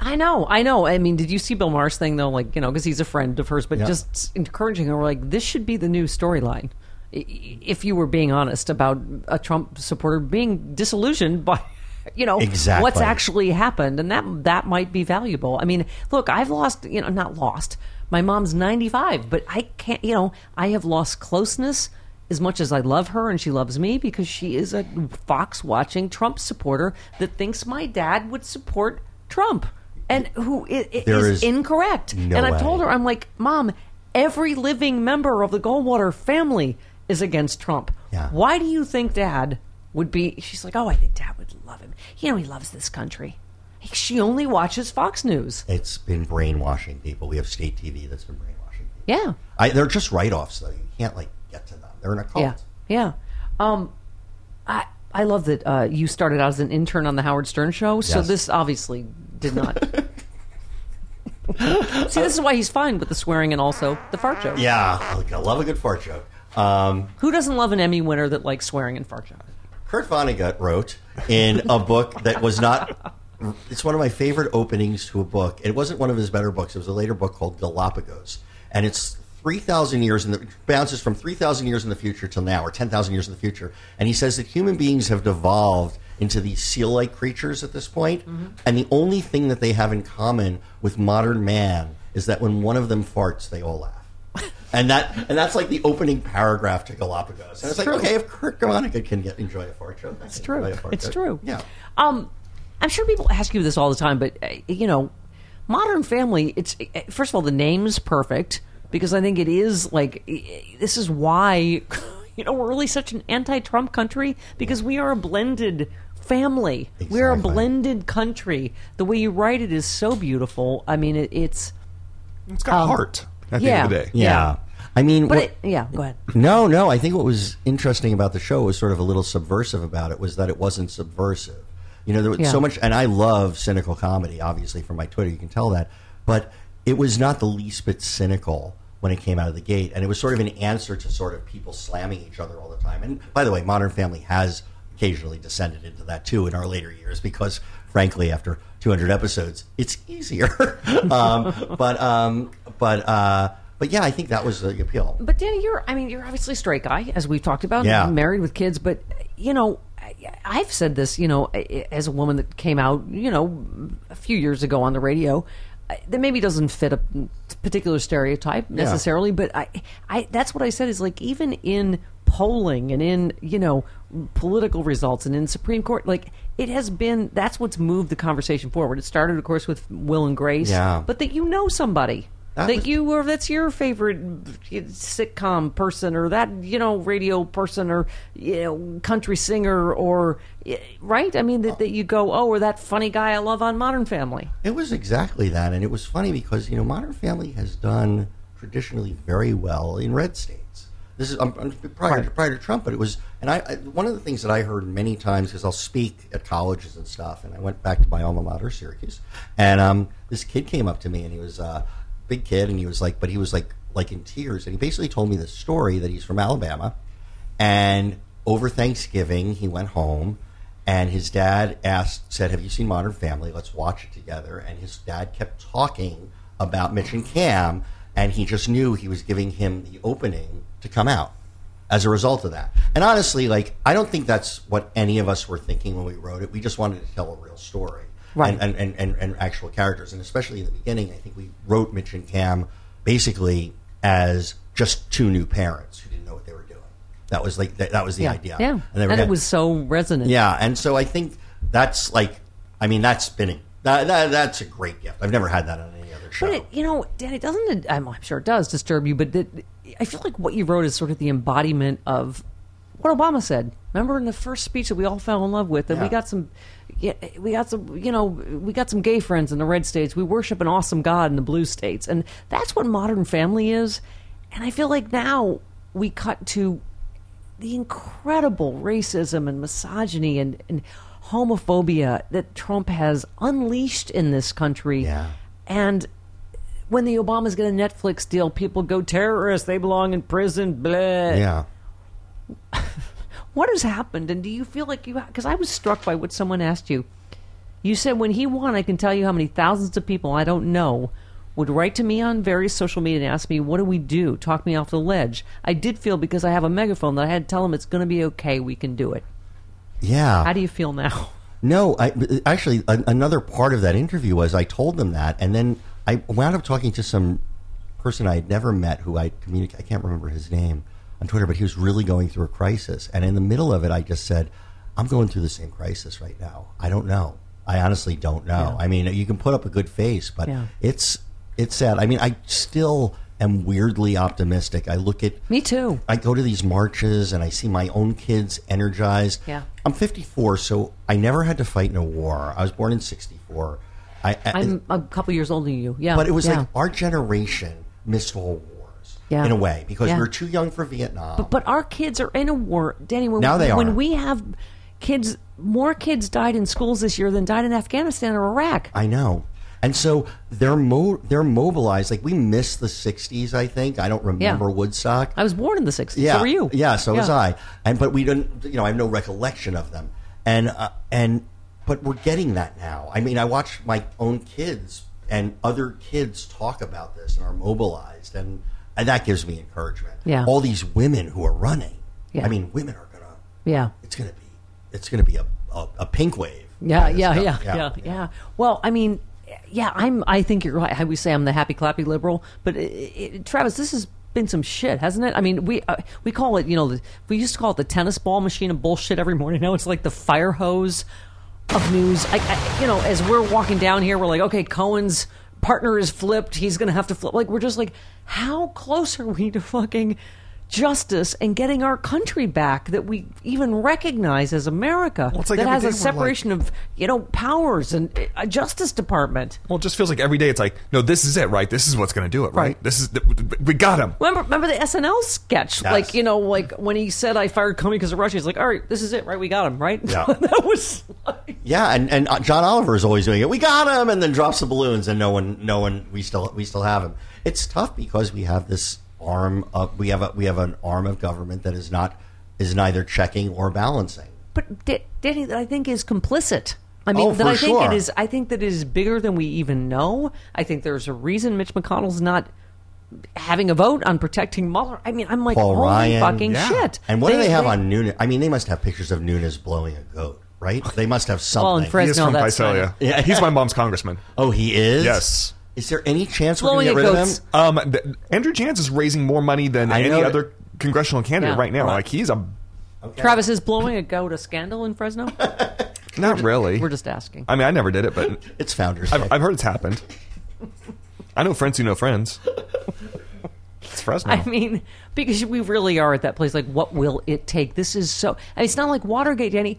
I know, I know. I mean, did you see Bill Maher's thing though? Like, you know, because he's a friend of hers, but Yeah. just encouraging her, like, this should be the new storyline. If you were being honest about a Trump supporter being disillusioned by, you know, Exactly. what's actually happened, and that that might be valuable. I mean, look, I've lost, you know, not lost. My mom's ninety five, but I can't, you know, I have lost closeness. As much as I love her and she loves me because she is a Fox watching Trump supporter that thinks my dad would support Trump and who is is incorrect. no and I've way. told her, I'm like, Mom, every living member of the Goldwater family is against Trump. Yeah. Why do you think Dad would be? She's like, Oh, I think Dad would love him. You know, he loves this country. She only watches Fox News. it's been brainwashing people. We have state TV that's been brainwashing people. Yeah. I, they're just write offs though. You can't like get to them. They're in a cult. Yeah. Yeah. Um, I I love that uh, you started out as an intern on the Howard Stern show. So Yes. this obviously did not. See, this is why he's fine with the swearing and also the fart joke. Yeah, I love a good fart joke. Um, Who doesn't love an Emmy winner that likes swearing and fart jokes? Kurt Vonnegut wrote in a book that was not. It's one of my favorite openings to a book. It wasn't one of his better books. It was a later book called Galapagos, and it's three thousand years in the it bounces from three thousand years in the future till now, or ten thousand years in the future. And he says that human beings have devolved into these seal-like creatures at this point. point, and the only thing that they have in common with modern man is that when one of them farts, they all laugh. And that and that's like the opening paragraph to Galapagos. And it's, like, okay, if Kurt Vonnegut can get enjoy a fart joke, that's true. It's true. Yeah. Um, I'm sure people ask you this all the time, but uh, you know, Modern Family. It's uh, first of all the name's perfect because I think it is like this is why you know we're really such an anti-Trump country because we are a blended family. We're a blended country. The way you write it is so beautiful. I mean, it, it's It's got Um, heart at the yeah. end of the day. Yeah. I mean, but what- it, yeah. Go ahead. no, no. I think what was interesting about the show was sort of a little subversive about it was that it wasn't subversive. You know, there was Yeah. so much, and I love cynical comedy. Obviously, from my Twitter, you can tell that. But it was not the least bit cynical when it came out of the gate, and it was sort of an answer to sort of people slamming each other all the time. And by the way, Modern Family has occasionally descended into that too in our later years because, frankly, after 200 episodes, it's easier. um, but um, but uh, but yeah, I think that was the appeal. But Danny, you're I mean, you're obviously a straight guy, as we've talked about, Yeah. married with kids, but you know, I've said this, you know, as a woman that came out, you know, a few years ago on the radio, that maybe doesn't fit a particular stereotype necessarily, but I, I, that's what I said is like even in polling and in you know political results and in Supreme Court, like it has been that's what's moved the conversation forward. It started, of course, with Will and Grace, Yeah. but that you know somebody That that was- you or that's your favorite sitcom person or that you know radio person or you know country singer or right i mean that, that you go oh or that funny guy i love on modern family It was exactly that, and it was funny because you know Modern Family has done traditionally very well in red states. This is um, um, prior to, prior to Trump, but it was, and I, I one of the things that I heard many times because I'll speak at colleges and stuff, and I went back to my alma mater, Syracuse, and um, this kid came up to me, and he was a big kid, and he was like, but he was like like in tears, and he basically told me this story that he's from Alabama, and over Thanksgiving, he went home, and his dad asked, said, "Have you seen Modern Family? Let's watch it together." And his dad kept talking about Mitch and Cam, and he just knew he was giving him the opening to come out as a result of that. And honestly, like I don't think that's what any of us were thinking when we wrote it. We just wanted to tell a real story, Right. And, and, and, and, actual characters. And especially in the beginning, I think we wrote Mitch and Cam basically as just two new parents who didn't know what they were doing. That was like that, that was the yeah. idea. Yeah. and, And, it was so resonant. yeah, and so I think that's like, I mean, that's spinning. That, that that's a great gift. I've never had that on any show. But it, you know, Danny, doesn't it? I'm, I'm sure it does disturb you, but it, I feel like what you wrote is sort of the embodiment of what Obama said. Remember in the first speech that we all fell in love with, that we got some, yeah, we got some, you know, we got some gay friends in the red states. We worship an awesome God in the blue states, and that's what Modern Family is. And I feel like now we cut to the incredible racism and misogyny and, and homophobia that Trump has unleashed in this country. Yeah. And when the Obamas get a Netflix deal, people go terrorists, they belong in prison, blah. yeah. What has happened? And do you feel like you because I was struck by what someone asked you. You said when he won, I can tell you how many thousands of people I don't know would write to me on various social media and ask me, "What do we do? Talk me off the ledge." I did feel because I have a megaphone that I had to tell them it's going to be okay. We can do it. Yeah. How do you feel now? No, I, actually, another part of that interview was I told them that, and then I wound up talking to some person I had never met who I communicate. I can't remember his name on Twitter, but he was really going through a crisis, and in the middle of it, I just said, "I'm going through the same crisis right now. I don't know. I honestly don't know. Yeah. I mean, you can put up a good face, but Yeah. it's it's sad. I mean, I still am weirdly optimistic. I look at Me too. I go to these marches and I see my own kids energized. Yeah. I'm 54, so I never had to fight in a war. I was born in 64. I, I'm a couple years older than you. Yeah, but it was yeah. like our generation missed all wars Yeah. in a way because Yeah. we were too young for Vietnam. But, but our kids are in a war, Danny. When, Now they when are. we have kids, more kids died in schools this year than died in Afghanistan or Iraq. I know. And so they're mo- they're mobilized. Like we missed the 60s, I think. I don't remember Woodstock. I was born in the '60s. Yeah, So were you? Yeah, so was I. And but we didn't. You know, I have no recollection of them. And uh, and but we're getting that now. I mean, I watch my own kids and other kids talk about this and are mobilized, and, and that gives me encouragement. Yeah. all these women who are running. Yeah. I mean, women are gonna. Yeah. It's gonna be. It's gonna be a a, a pink wave. Yeah, of yeah, yeah, yeah, yeah, Well, I mean, yeah, I'm. I think you're right. How we say I'm the happy clappy liberal, but it, it, Travis, this has been some shit, hasn't it? I mean, we uh, we call it, you know, the, we used to call it the tennis ball machine of bullshit every morning. Now it's like the fire hose of news. I, I, you know, as we're walking down here, we're like, okay, Cohen's partner is flipped. He's going to have to flip. Like, we're just like, how close are we to fucking justice and getting our country back that we even recognize as America Well, like that has a we're like- separation of you know powers and a justice department. Well, it just feels like every day it's like, no, this is it, right? This is what's going to do it, right? Right. This is we got him. Remember, remember the SNL sketch? Yes. Like you know, like when he said, "I fired Comey because of Russia." He's like, "All right, this is it, right? We got him, right?" Yeah. that was like, Yeah, and and uh, John Oliver is always doing it. We got him, and then drops the balloons, and no one, no one, we still, we still have him. It's tough because we have this arm of, we have a, we have an arm of government that is not, is neither checking or balancing. but D- Danny, that I think is complicit. I mean, Oh, that for I think sure. it is. I think that it is bigger than we even know. I think there's a reason Mitch McConnell's not having a vote on protecting Mueller. I mean, I'm like, Paul holy Ryan, fucking yeah. shit! And what do they have on Nunes? I mean, they must have pictures of Nunes blowing a goat, right? They must have something. Well, in He is Fresno, from that's Visalia. Yeah. He's my mom's congressman. oh, he is. Yes. Is there any chance we're going to get at rid of goats. him? Um, th- Andrew Janz is raising more money than I any know that- other congressional candidate Yeah. right now. Like he's a Travis is blowing a goat a scandal in Fresno. not really. We're just asking. I mean, I never did it, but It's Founders Day. I've, I've heard it's happened. I know friends who know friends. It's Fresno. I mean, because we really are at that place. Like, what will it take? This is so. I mean, it's not like Watergate, Danny.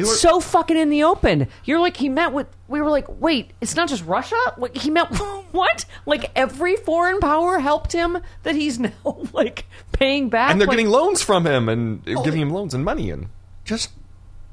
It's were- so fucking in the open. You're like he met with. We were like, wait, it's not just Russia. He met what? Like every foreign power helped him that he's now like paying back. and they're Like, getting loans from him and oh, giving him loans and money and just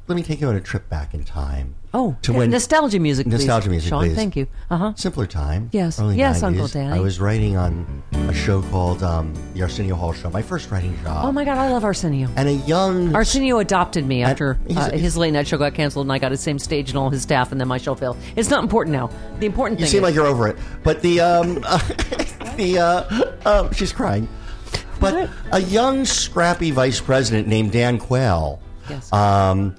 let me take you on a trip back in time. Oh, to when nostalgia music, please. nostalgia music, Sean, please. thank you. Uh-huh. Simpler time. Yes. early Yes, 90s. Uncle Danny. I was writing on a show called um, the Arsenio Hall Show. My first writing job. Oh my God, I love Arsenio. And a young Arsenio adopted me after he's- uh, he's- his late night show got canceled, and I got his same stage and all his staff, and then my show failed. It's not important now. The important You thing You seem is like you're over it, but the um, the uh, uh, she's crying. But a young, scrappy vice president named Dan Quayle Yes. um,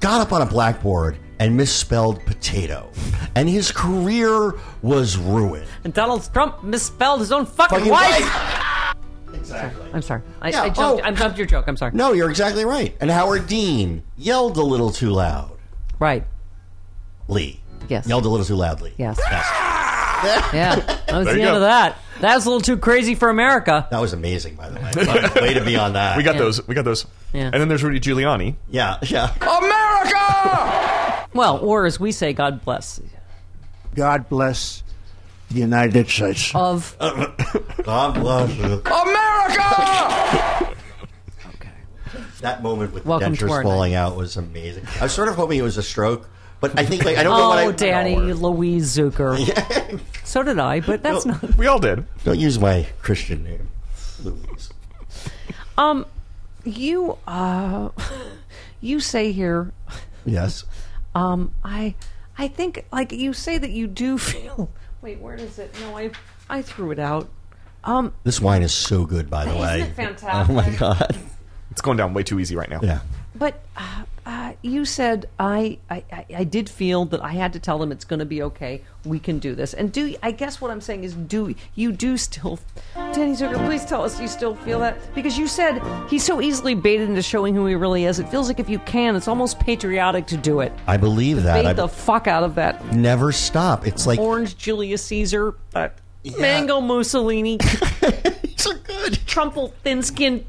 got up on a blackboard and misspelled potato, and his career was ruined. and Donald Trump misspelled his own fucking, Fucking wife. wife. Exactly. I'm sorry. I, Yeah, I, jumped, oh. I jumped your joke. I'm sorry. No, you're exactly right. And Howard Dean yelled a little too loud. Right. Lee. Yes. Yelled a little too loudly. Yes. Yeah. That was There the end go. of that. That was a little too crazy for America. That was amazing, by the way. Way to be on that. We got Yeah. those. We got those. Yeah. And then there's Rudy Giuliani. Yeah, yeah. America! well, or as we say, God bless. God bless the United States. Of God bless you. America! okay. That moment with Welcome the dentures falling out was amazing. I was sort of hoping it was a stroke, but I think like I don't know what I. oh, Danny No. Louise Zuker. So did I, but that's not. We all did. Don't use my Christian name, Louise. Um, you uh, you say here. Yes. Um, I I think like you say that you do feel. Wait, where is it? No, I I threw it out. Um, This wine is so good, by the Isn't way. it fantastic? Oh my god. It's going down way too easy right now. Yeah. But uh, uh, you said I, I I- did feel that I had to tell them it's going to be okay. We can do this. And do I guess what I'm saying is do you do still, Danny Zuker? Please tell us you still feel that because you said he's so easily baited into showing who he really is. It feels like if you can, it's almost patriotic to do it. I believe that. Bait I the fuck out of that never stop. It's like orange Julius Caesar, that mango Mussolini, so good. Trumple thin skinned.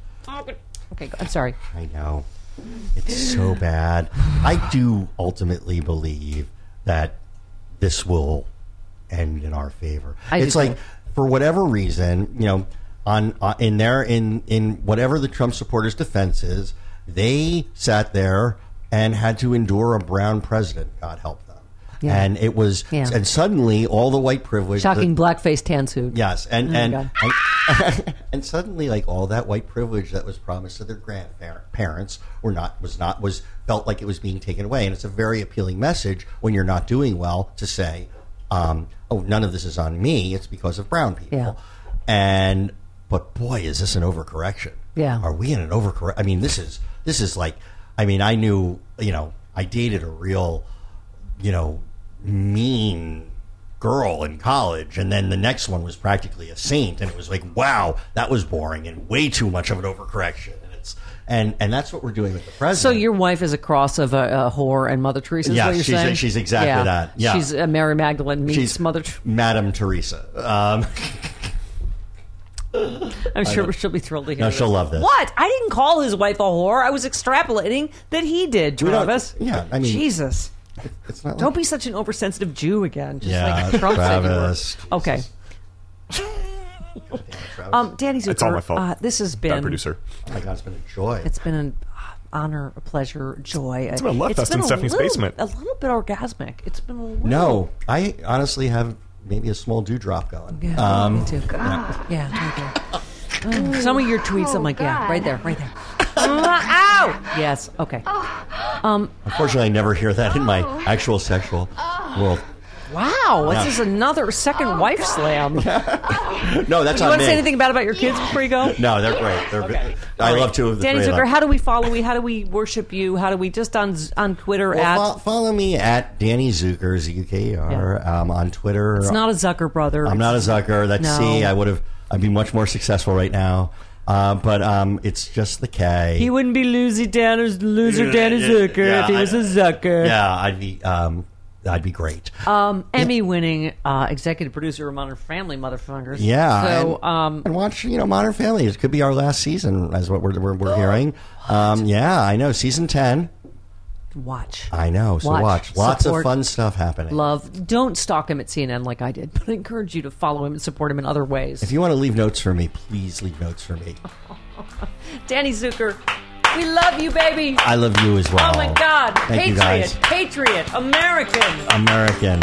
Okay, I'm sorry. I know. It's so bad. I do ultimately believe that this will end in our favor. I it's like for whatever reason, you know, on uh, in their in in whatever the Trump supporters' defense is, they sat there and had to endure a brown president. God help them. Yeah. And it was, Yeah. and suddenly all the white privilege, Shocking the- blackface tan suit. Yes, and Oh and, and and suddenly, like all that white privilege that was promised to their grandparents, were not was not was felt like it was being taken away, and it's a very appealing message when you're not doing well to say, um, "Oh, none of this is on me; it's because of brown people." Yeah. And but boy, is this an overcorrection? Yeah. are we in an overcorrection? I mean, this is this is like, I mean, I knew, you know, I dated a real, you know, mean girl in college and then the next one was practically a saint and it was like wow that was boring and way too much of an overcorrection and it's and and that's what we're doing with the president So your wife is a cross of a, a whore and Mother Teresa. Yeah, what you're she's- saying? she's exactly that. Yeah. she's uh, Mary Magdalene meets she's Mother. Ter- madam teresa um I'm sure she'll be thrilled to hear. No, this. she'll love this. What? I didn't call his wife a whore. I was extrapolating that he did. Travis. yeah, I mean- Jesus. It's not Don't like, be such an oversensitive Jew again. Just Yeah, like Trump said you were. Travis. Okay. Travis. Um, Danny Zuker, It's all my fault. Uh, this has been Bad producer. oh my god it's been a joy It's been an honor, a pleasure, joy. It's been a love fest in Stephanie's little- basement. A little bit orgasmic. It's been a little. no i honestly have maybe a small dewdrop going Yeah, um me too. Yeah, right there. Oh, some of your tweets, I'm like, yeah, right there, right there. Ow! Yes. Okay. Um. unfortunately i never hear that in my actual sexual world Wow, this is another second wife slam. No that's want on to me say anything bad about your kids before you go? no they're great they're i love two of the Danny three of Zuker, them. how do we follow you? How do we worship you? How do we just on on Twitter Well, at? fo- follow me at Danny Zuker, Z U K E R, um, on Twitter. it's not a Zucker brother. I'm not a Zucker. That's No. C. I would have. I'd be much more successful right now. Uh, but um, it's just the K. He wouldn't be loser Danner's loser Danny Yeah, Zuker yeah, if he was a I- Zucker. Yeah, I'd be. Um, I'd be great. Um, Emmy-winning uh, executive producer of Modern Family, motherfuckers. yeah. So, and, um, and watch, you know, Modern Family. It could be our last season, as what we're we're, we're hearing. Um, yeah, I know. Season ten watch. I know. So watch. watch. Lots support, of fun stuff happening. Love. Don't stalk him at CNN like I did, but I encourage you to follow him and support him in other ways. If you want to leave notes for me, please leave notes for me. Danny Zuker, we love you, baby. I love you as well. Oh my God. Thank patriot, patriot, American. American.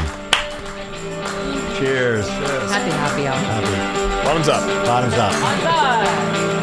Cheers. Cheers. Happy, happy. Happy. Bottoms up. Bottoms up. Bottoms up.